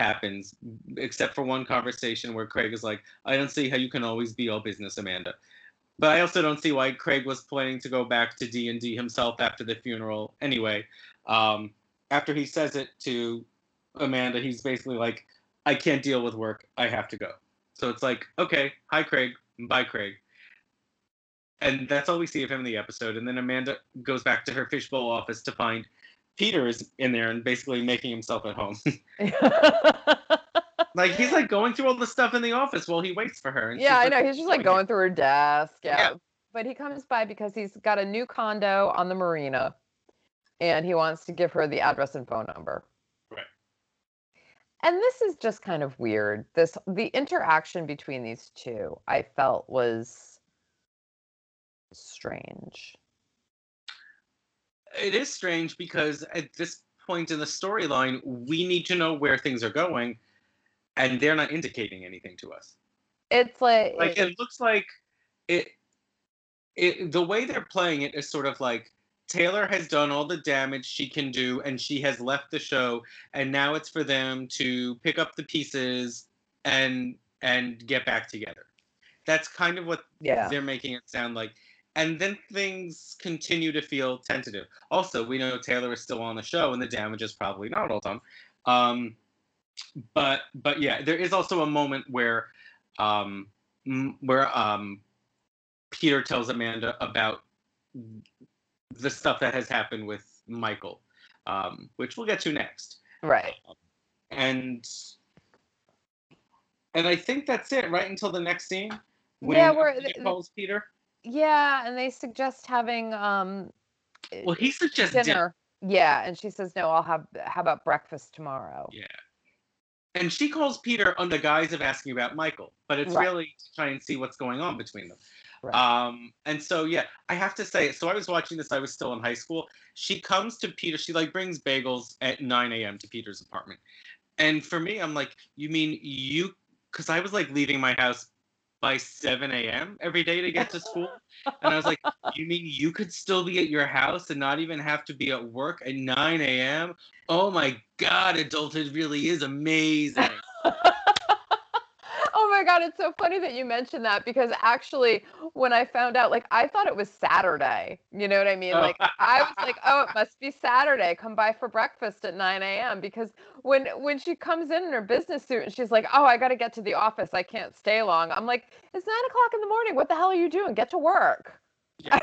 happens, except for one conversation where Craig is like, "I don't see how you can always be all business, Amanda." But I also don't see why Craig was planning to go back to D and D himself after the funeral. Anyway, um, after he says it to Amanda, he's basically like, "I can't deal with work. I have to go." So it's like, okay, hi Craig, bye Craig. And that's all we see of him in the episode. And then Amanda goes back to her fishbowl office to find Peter is in there and basically making himself at home. like he's like going through all the stuff in the office while he waits for her. yeah, I she's know. He's just like "Oh, going through her desk. Yeah. Yeah. But he comes by because he's got a new condo on the marina and he wants to give her the address and phone number. Right. And this is just kind of weird. This the interaction between these two I felt was strange. It is strange because at this point in the storyline, we need to know where things are going, and they're not indicating anything to us. It's like, like it looks like it it the way they're playing it is sort of like Taylor has done all the damage she can do and she has left the show and now it's for them to pick up the pieces and and get back together. That's kind of what yeah. they're making it sound like. And then things continue to feel tentative. Also, we know Taylor is still on the show and the damage is probably not all done. Um, but but yeah, there is also a moment where um, where um, Peter tells Amanda about the stuff that has happened with Michael, um, which we'll get to next. Right. And and I think that's it, right until the next scene. When Yeah, Amanda the- calls Peter. Yeah, and they suggest having um Well, he suggests dinner. dinner. Yeah, and she says no, I'll have how about breakfast tomorrow? Yeah. And she calls Peter on the guise of asking about Michael, but it's Right. really to try and see what's going on between them. Right. Um, and so yeah, I have to say, so I was watching this, I was still in high school. She comes to Peter, she like brings bagels at 9 a.m. to Peter's apartment. And for me, I'm like, you mean you because I was like leaving my house by 7 a.m. every day to get to school. And I was like, you mean you could still be at your house and not even have to be at work at 9 a.m.? Oh my God, adulthood really is amazing. My god, it's so funny that you mentioned that because actually when I found out like I thought it was Saturday. You know what I mean? Like I was like, oh, it must be Saturday. Come by for breakfast at 9 a.m. because when when she comes in in her business suit and she's like, oh, I gotta get to the office. I can't stay long. I'm like, it's nine o'clock in the morning. What the hell are you doing? Get to work. Yeah,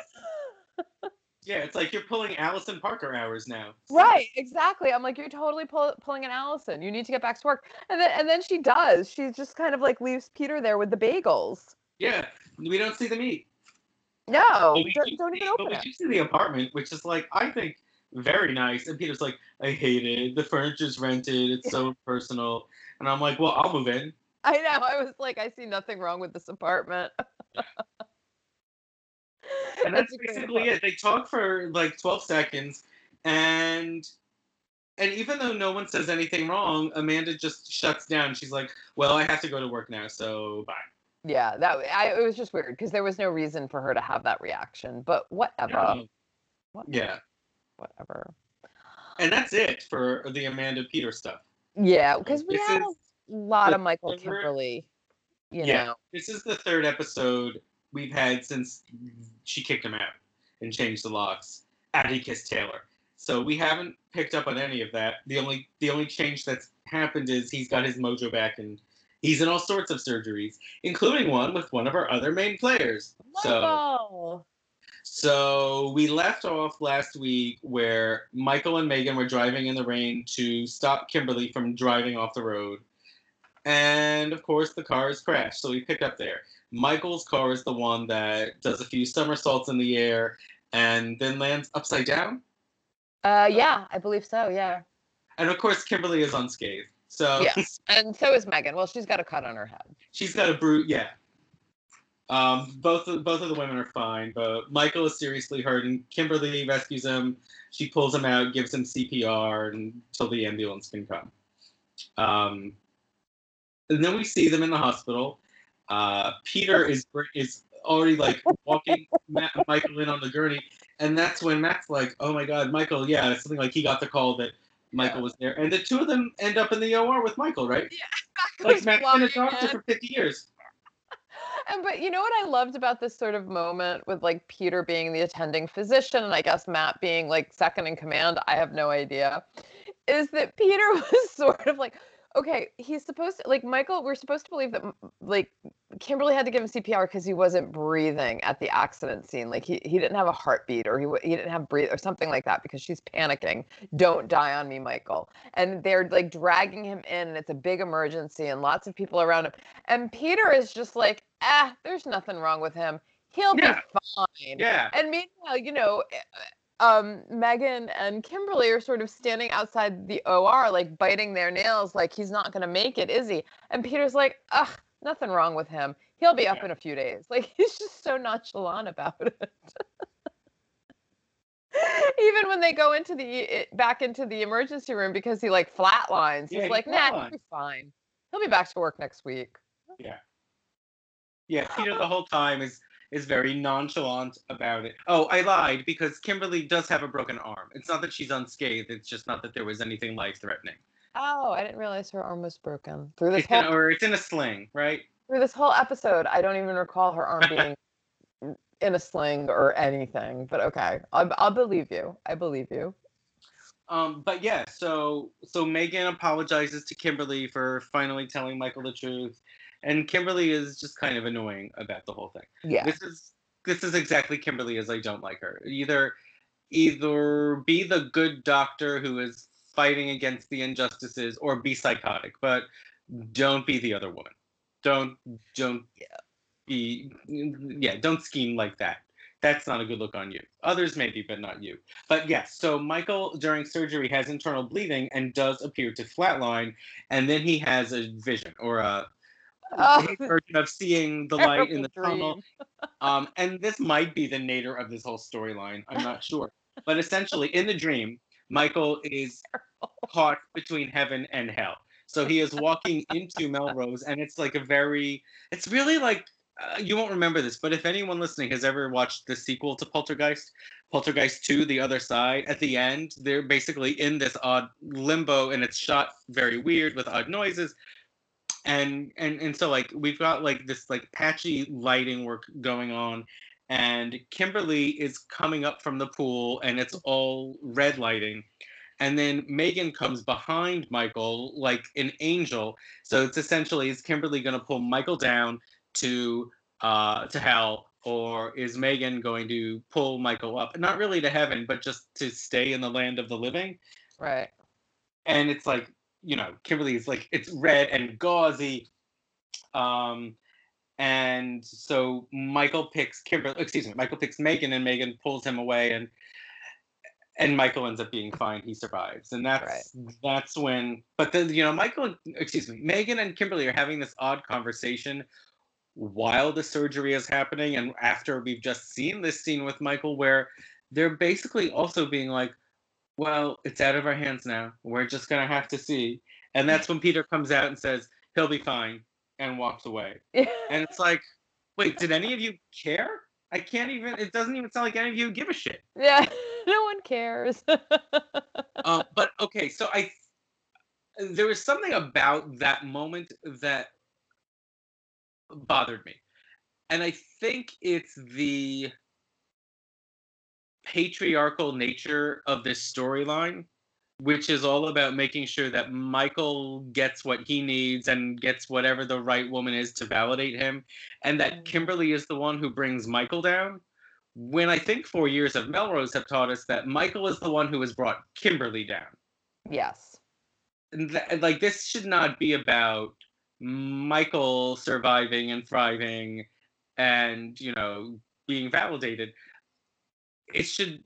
it's like you're pulling Allison Parker hours now. Right, exactly. I'm like, you're totally pull, pulling an Allison. You need to get back to work. And then and then she does. She just kind of like leaves Peter there with the bagels. Yeah, we don't see the meat. No, But we don't, do don't see- even but open we it. do see the apartment, which is like I think very nice. And Peter's like, I hate it. The furniture's rented. It's so personal. And I'm like, well, I'll move in. I know. I was like, I see nothing wrong with this apartment. And that's great basically it. They talk for like 12 seconds, and and even though no one says anything wrong, Amanda just shuts down. She's like, "Well, I have to go to work now, so bye." Yeah, that I, it was just weird because there was no reason for her to have that reaction. But whatever. whatever. Yeah. Whatever. And that's it for the Amanda Peter stuff. Yeah, because we this had a lot of Michael Kimberly. You yeah, know. this is the third episode we've had since she kicked him out and changed the locks. Atticus Taylor. So we haven't picked up on any of that. The only the only change that's happened is he's got his mojo back and he's in all sorts of surgeries, including one with one of our other main players. So so we left off last week where Michael and Megan were driving in the rain to stop Kimberly from driving off the road. And of course, the cars crashed. So we pick up there. Michael's car is the one that does a few somersaults in the air and then lands upside down. Uh, yeah, I believe so. Yeah. And of course, Kimberly is unscathed. So yes, and so is Megan. Well, she's got a cut on her head. She's got a bruise. Yeah, um, both of, both of the women are fine, but Michael is seriously hurt, and Kimberly rescues him. She pulls him out, gives him CPR until the ambulance can come. Um, and then we see them in the hospital. Uh, Peter is is already like walking Matt and Michael in on the gurney, and that's when Matt's like, "Oh my God, Michael! Yeah, it's something like he got the call that Michael was there, and the two of them end up in the OR with Michael, right? Yeah, like Matt's been a doctor for fifty years and but you know what I loved about this sort of moment with like Peter being the attending physician and I guess Matt being like second in command, I have no idea, is that Peter was sort of like, okay, he's supposed to like Michael. We're supposed to believe that like Kimberly had to give him CPR because he wasn't breathing at the accident scene. Like he, he didn't have a heartbeat or he he didn't have breathe or something like that because she's panicking. Don't die on me, Michael. And they're like dragging him in, and it's a big emergency, and lots of people around him. And Peter is just like, ah, there's nothing wrong with him. He'll yeah. be fine. Yeah. And meanwhile, you know, eh, um, Megan and Kimberly are sort of standing outside the OR, like biting their nails, like he's not going to make it, is he? And Peter's like, ugh, nothing wrong with him. He'll be up yeah. in a few days. Like he's just so nonchalant about it. Even when they go into the back into the emergency room because he like flatlines, yeah, he's like, nah, he'll be fine. He'll be back to work next week. Yeah. Yeah, Peter the whole time is is very nonchalant about it. Oh, I lied because Kimberly does have a broken arm. It's not that she's unscathed. It's just not that there was anything life threatening. Oh, I didn't realize her arm was broken through this it's whole. In, or it's in a sling, right? Through this whole episode, I don't even recall her arm being in a sling or anything. But okay, I'll, I'll believe you. I believe you. Um, but yeah, so so Megan apologizes to Kimberly for finally telling Michael the truth and Kimberly is just kind of annoying about the whole thing. Yeah. This is this is exactly Kimberly as I don't like her. Either either be the good doctor who is fighting against the injustices or be psychotic, but don't be the other woman. Don't don't yeah. be yeah, don't scheme like that. That's not a good look on you. Others maybe, but not you. But yes, so Michael during surgery has internal bleeding and does appear to flatline, and then he has a vision or a oh, version of seeing the light in the dream. tunnel. Um, and this might be the nadir of this whole storyline. I'm not sure. But essentially, in the dream, Michael is caught between heaven and hell. So he is walking into Melrose, and it's like a very, it's really like, uh, you won't remember this, but if anyone listening has ever watched the sequel to Poltergeist, Poltergeist 2, The Other Side, at the end, they're basically in this odd limbo, and it's shot very weird with odd noises and and and so like we've got like this like patchy lighting work going on and kimberly is coming up from the pool and it's all red lighting. And then megan comes behind michael like an angel. So it's essentially is kimberly going to pull michael down to uh to hell or is megan going to pull michael up? Not really to heaven but just to stay in the land of the living. Right. And it's like you know, Kimberly is like it's red and gauzy. Um, and so Michael picks Kimberly, excuse me, Michael picks Megan, and Megan pulls him away, and and Michael ends up being fine. He survives, and that's right. that's when. But then you know, Michael, excuse me, Megan and Kimberly are having this odd conversation while the surgery is happening, and after we've just seen this scene with Michael, where they're basically also being like, well, it's out of our hands now. We're just gonna have to see. And that's when Peter comes out and says he'll be fine and walks away. and it's like, wait, did any of you care? I can't even. It doesn't even sound like any of you give a shit. Yeah, no one cares. uh, but okay, so I there was something about that moment that bothered me, and I think it's the patriarchal nature of this storyline which is all about making sure that Michael gets what he needs and gets whatever the right woman is to validate him, and that mm. Kimberly is the one who brings Michael down. When I think four years of Melrose have taught us that Michael is the one who has brought Kimberly down. Yes. Th- like, this should not be about Michael surviving and thriving and, you know, being validated. It should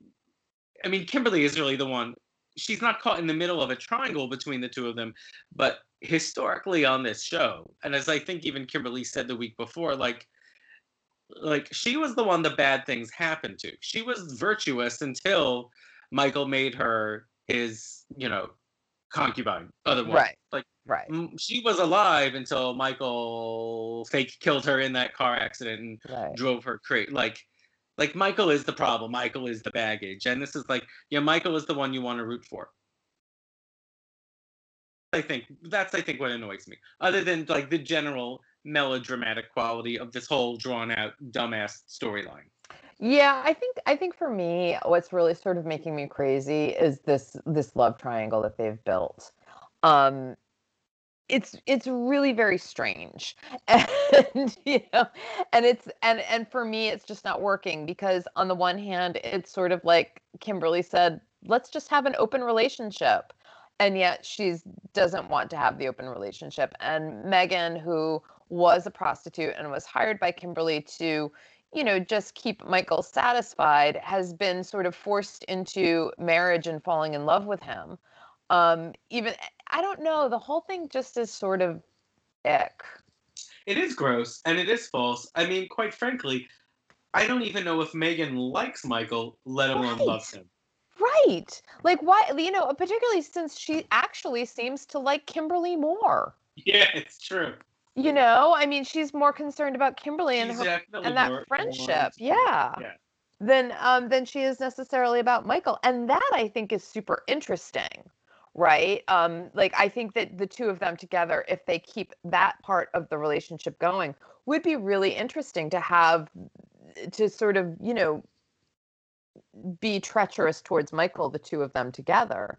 I mean, Kimberly is really the one she's not caught in the middle of a triangle between the two of them. But historically on this show, and as I think even Kimberly said the week before, like like she was the one the bad things happened to. She was virtuous until Michael made her his, you know, concubine. Otherwise, right. like right, she was alive until Michael fake killed her in that car accident and right. drove her crazy. Like like Michael is the problem. Michael is the baggage, and this is like, yeah, Michael is the one you want to root for. I think that's I think what annoys me. Other than like the general melodramatic quality of this whole drawn out dumbass storyline. Yeah, I think I think for me, what's really sort of making me crazy is this this love triangle that they've built. Um, it's it's really very strange. And you know and it's and and for me it's just not working because on the one hand it's sort of like kimberly said let's just have an open relationship. And yet she doesn't want to have the open relationship. And megan who was a prostitute and was hired by kimberly to you know just keep michael satisfied has been sort of forced into marriage and falling in love with him. Um even I don't know. The whole thing just is sort of ick. It is gross and it is false. I mean, quite frankly, I don't even know if Megan likes Michael, let alone right. loves him. Right. Like why you know, particularly since she actually seems to like Kimberly more. Yeah, it's true. You know, I mean, she's more concerned about Kimberly and her and that friendship. Yeah. yeah. Than um than she is necessarily about Michael. And that I think is super interesting right? Um, like I think that the two of them together, if they keep that part of the relationship going, would be really interesting to have to sort of, you know, be treacherous towards Michael, the two of them together.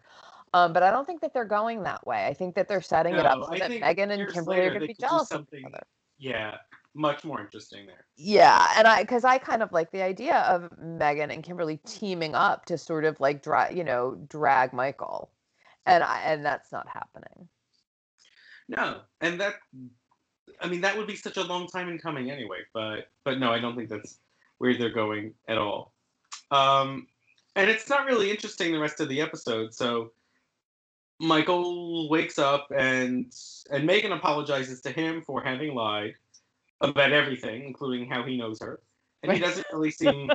Um, but I don't think that they're going that way. I think that they're setting no, it up so I that Megan and Kimberly are going to be jealous of each other. Yeah, much more interesting there. Yeah, and I because I kind of like the idea of Megan and Kimberly teaming up to sort of like drag, you know, drag Michael and I, and that's not happening. No, and that I mean that would be such a long time in coming anyway. But but no, I don't think that's where they're going at all. Um, and it's not really interesting the rest of the episode. So Michael wakes up and and Megan apologizes to him for having lied about everything, including how he knows her, and he doesn't really seem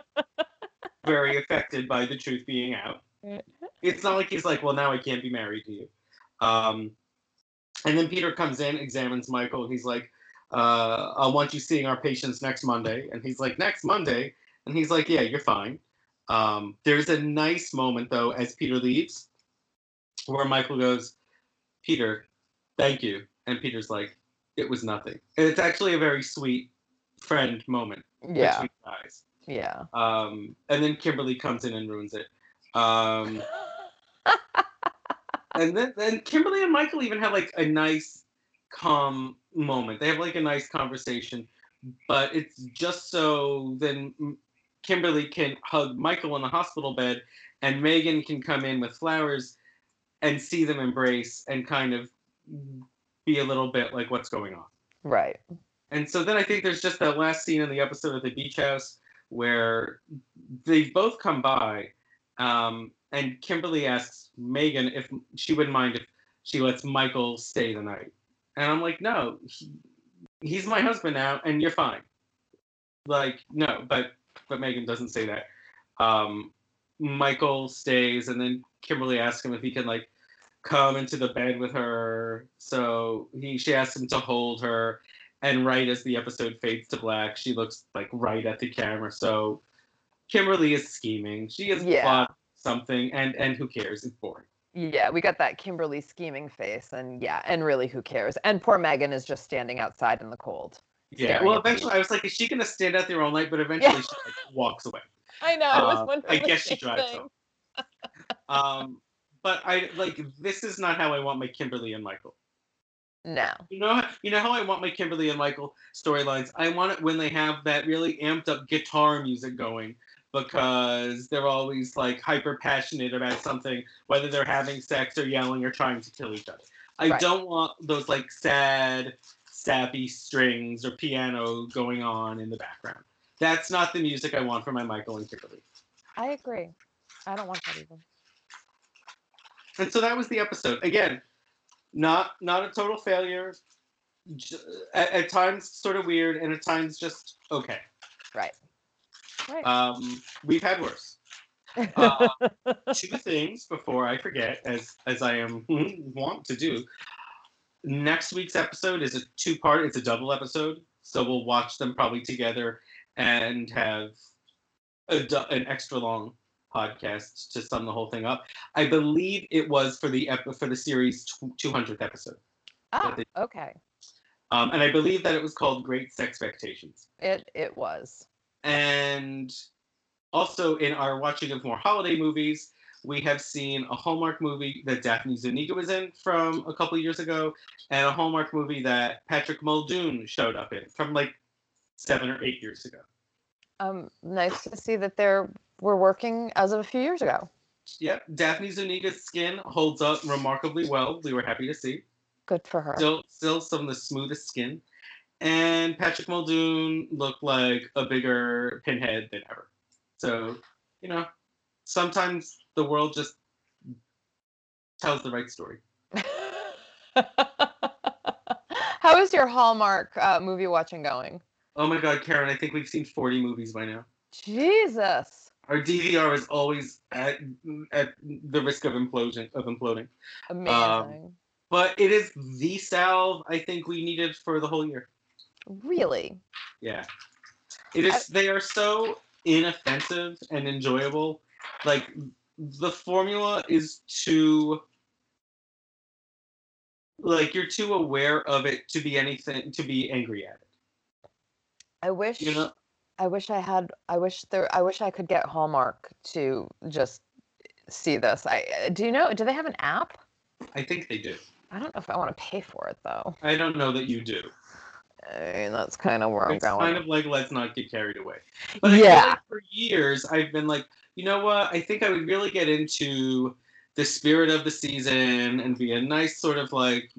very affected by the truth being out it's not like he's like, well, now I can't be married to you. Um, and then Peter comes in, examines Michael. He's like, uh, I want you seeing our patients next Monday. And he's like, next Monday? And he's like, yeah, you're fine. Um, there's a nice moment, though, as Peter leaves, where Michael goes, Peter, thank you. And Peter's like, it was nothing. And it's actually a very sweet friend moment. Yeah. Guys. Yeah. Um, and then Kimberly comes in and ruins it. Um, and then, then Kimberly and Michael even have like a nice, calm moment. They have like a nice conversation, but it's just so then Kimberly can hug Michael in the hospital bed, and Megan can come in with flowers and see them embrace and kind of be a little bit like what's going on. Right. And so then I think there's just that last scene in the episode of the beach house where they both come by um, and Kimberly asks Megan if she wouldn't mind if she lets Michael stay the night. And I'm like, no, he, he's my husband now, and you're fine. Like, no, but but Megan doesn't say that. Um, Michael stays, and then Kimberly asks him if he can like come into the bed with her. So he she asks him to hold her, and right as the episode fades to black, she looks like right at the camera. So Kimberly is scheming. She is Yeah. plotting something, and and who cares? It's boring. Yeah, we got that Kimberly scheming face, and yeah, and really, who cares? And poor Megan is just standing outside in the cold. Yeah. Well, eventually, I was like, is she gonna stand out there all night? But eventually, she like, walks away. I know. I was Uh, wondering. I guess she drives home. Um, but I like this is not how I want my Kimberly and Michael. No. You know, you know how I want my Kimberly and Michael storylines. I want it when they have that really amped up guitar music going because they're always like hyper passionate about something, whether they're having sex or yelling or trying to kill each other. I Right. don't want those like sad, sappy strings or piano going on in the background. That's not the music I want for my Michael and Kimberly. I agree. I don't want that either. And so that was the episode. Again, not not a total failure. J- At, at times, sort of weird, and at times just okay. Right. Right. Um, we've had worse. Uh, two things before I forget, as as I am want to do. Next week's episode is a two part. It's a double episode, so we'll watch them probably together and have a, an extra long podcast to sum the whole thing up. I believe it was for the ep- for the series two hundredth episode, ah, they- okay. um, and I believe that it was called Great Expectations. It it was. And also in our watching of more holiday movies, we have seen a Hallmark movie that Daphne Zuniga was in from a couple years ago, and a Hallmark movie that Patrick Muldoon showed up in from like seven or eight years ago. Um, nice to see that they're we're working as of a few years ago. Yep, Daphne Zuniga's skin holds up remarkably well. We were happy to see. Good for her. Still, still some of the smoothest skin. And Patrick Muldoon looked like a bigger pinhead than ever. So, you know, sometimes the world just tells the right story. How is your Hallmark uh, movie watching going? Oh my God, Karen, I think we've seen 40 movies by now. Jesus, Our DVR is always at at the risk of implosion of imploding. amazing. But it is the salve I think we needed for the whole year. Really? Yeah. It is they are so inoffensive and enjoyable. Like the formula is too like you're too aware of it to be anything to be angry at it. I wish. You know? I wish I had. I wish there. I wish I could get Hallmark to just see this. I do you know? Do they have an app? I think they do. I don't know if I want to pay for it though. I don't know that you do. Mean, that's kind of where I'm It's going. kind of like let's not get carried away. But Yeah. like for years I've been like, you know what? I think I would really get into the spirit of the season and be a nice sort of like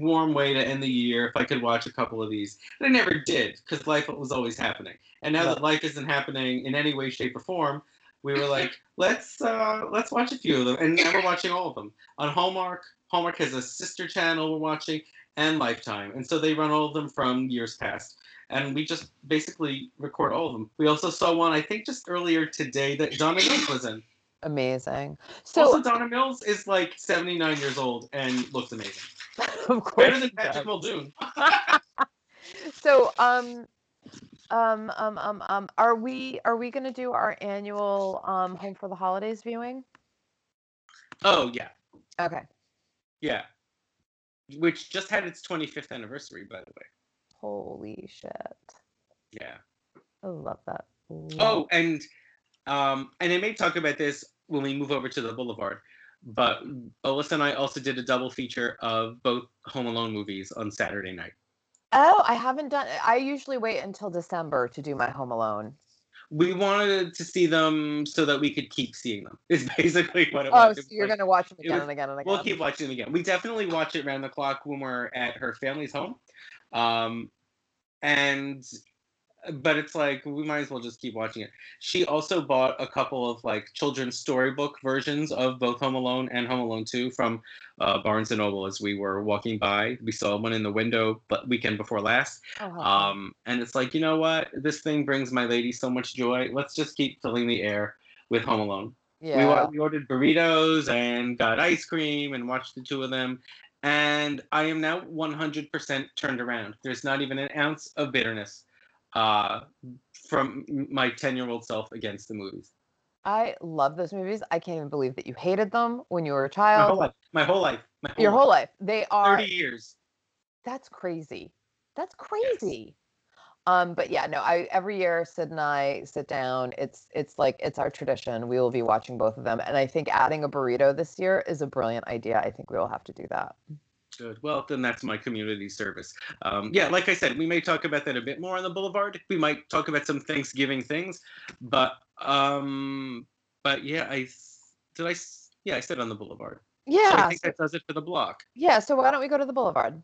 warm way to end the year if I could watch a couple of these. And I never did because life was always happening. And now that life isn't happening in any way, shape, or form, we were like, let's uh, let's watch a few of them. And now we're watching all of them on Hallmark. Hallmark has a sister channel we're watching and Lifetime, and so they run all of them from years past. And we just basically record all of them. We also saw one, I think, just earlier today that Donna Mills was in. Amazing. So also, Donna Mills is like 79 years old and looks amazing. of course. Better than. Patrick Muldoon. So um um um um um are we are we gonna do our annual um home for the holidays viewing? Oh yeah, Okay. yeah. Which just had its 25th anniversary, by the way. Holy shit. Yeah. I love that. Love Oh, and um, and I may talk about this when we move over to the Boulevard. But Alyssa and I also did a double feature of both Home Alone movies on Saturday night. Oh, I haven't done I usually wait until December to do my home alone. We wanted to see them so that we could keep seeing them. Is basically what it Oh, was. Oh, so you're like- gonna watch them again was- and again and again. We'll keep watching them again. We definitely watch it around the clock when we're at her family's home. Um, and but it's like we might as well just keep watching it. She also bought a couple of like children's storybook versions of both Home Alone and Home Alone 2 from uh, Barnes and Noble as we were walking by. We saw one in the window but weekend before last. Oh, fun. Um, and it's like, you know what? This thing brings my lady so much joy. Let's just keep filling the air with Home Alone. Yeah. wa- we ordered burritos and got ice cream and watched the two of them. And I am now 100% turned around. There's not even an ounce of bitterness uh, from my 10 year old self against the movies. I love those movies. I can't even believe that you hated them when you were a child. My whole life. My whole life. My whole Your life. whole life. They are 30 years. that's crazy. That's crazy. Um, but yeah, no, I every year Sid and I sit down. It's it's like it's our tradition. We will be watching both of them. And I think adding a burrito this year is a brilliant idea. I think we will have to do that. Good. Well, then that's my community service. Um, yeah, like I said, we may talk about that a bit more on the boulevard. We might talk about some Thanksgiving things, but um, but yeah, I did I yeah I said on the boulevard. So I think that does it for the block. yeah, so why don't we go to the boulevard?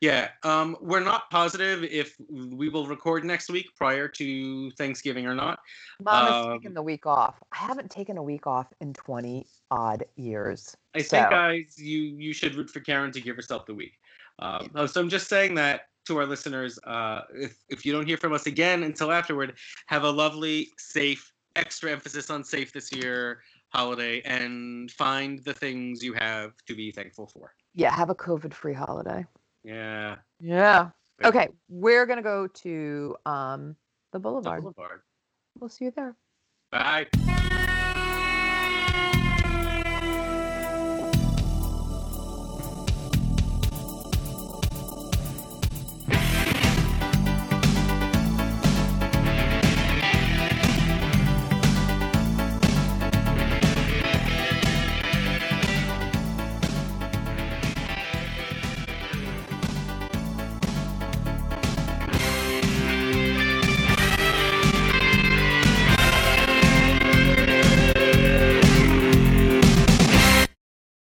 Yeah, um, we're not positive if we will record next week prior to Thanksgiving or not. Mom is Um, taking the week off. I haven't taken a week off in 20 odd years. I So- think, guys, you you should root for Karen to give herself the week. Um, uh, so I'm just saying that to our listeners. Uh, if if you don't hear from us again until afterward, have a lovely, safe, extra emphasis on safe this year holiday, and find the things you have to be thankful for. Yeah, have a COVID free holiday. Yeah. Yeah. Okay, we're gonna go to um the The boulevard. Boulevard. We'll see you there. Bye.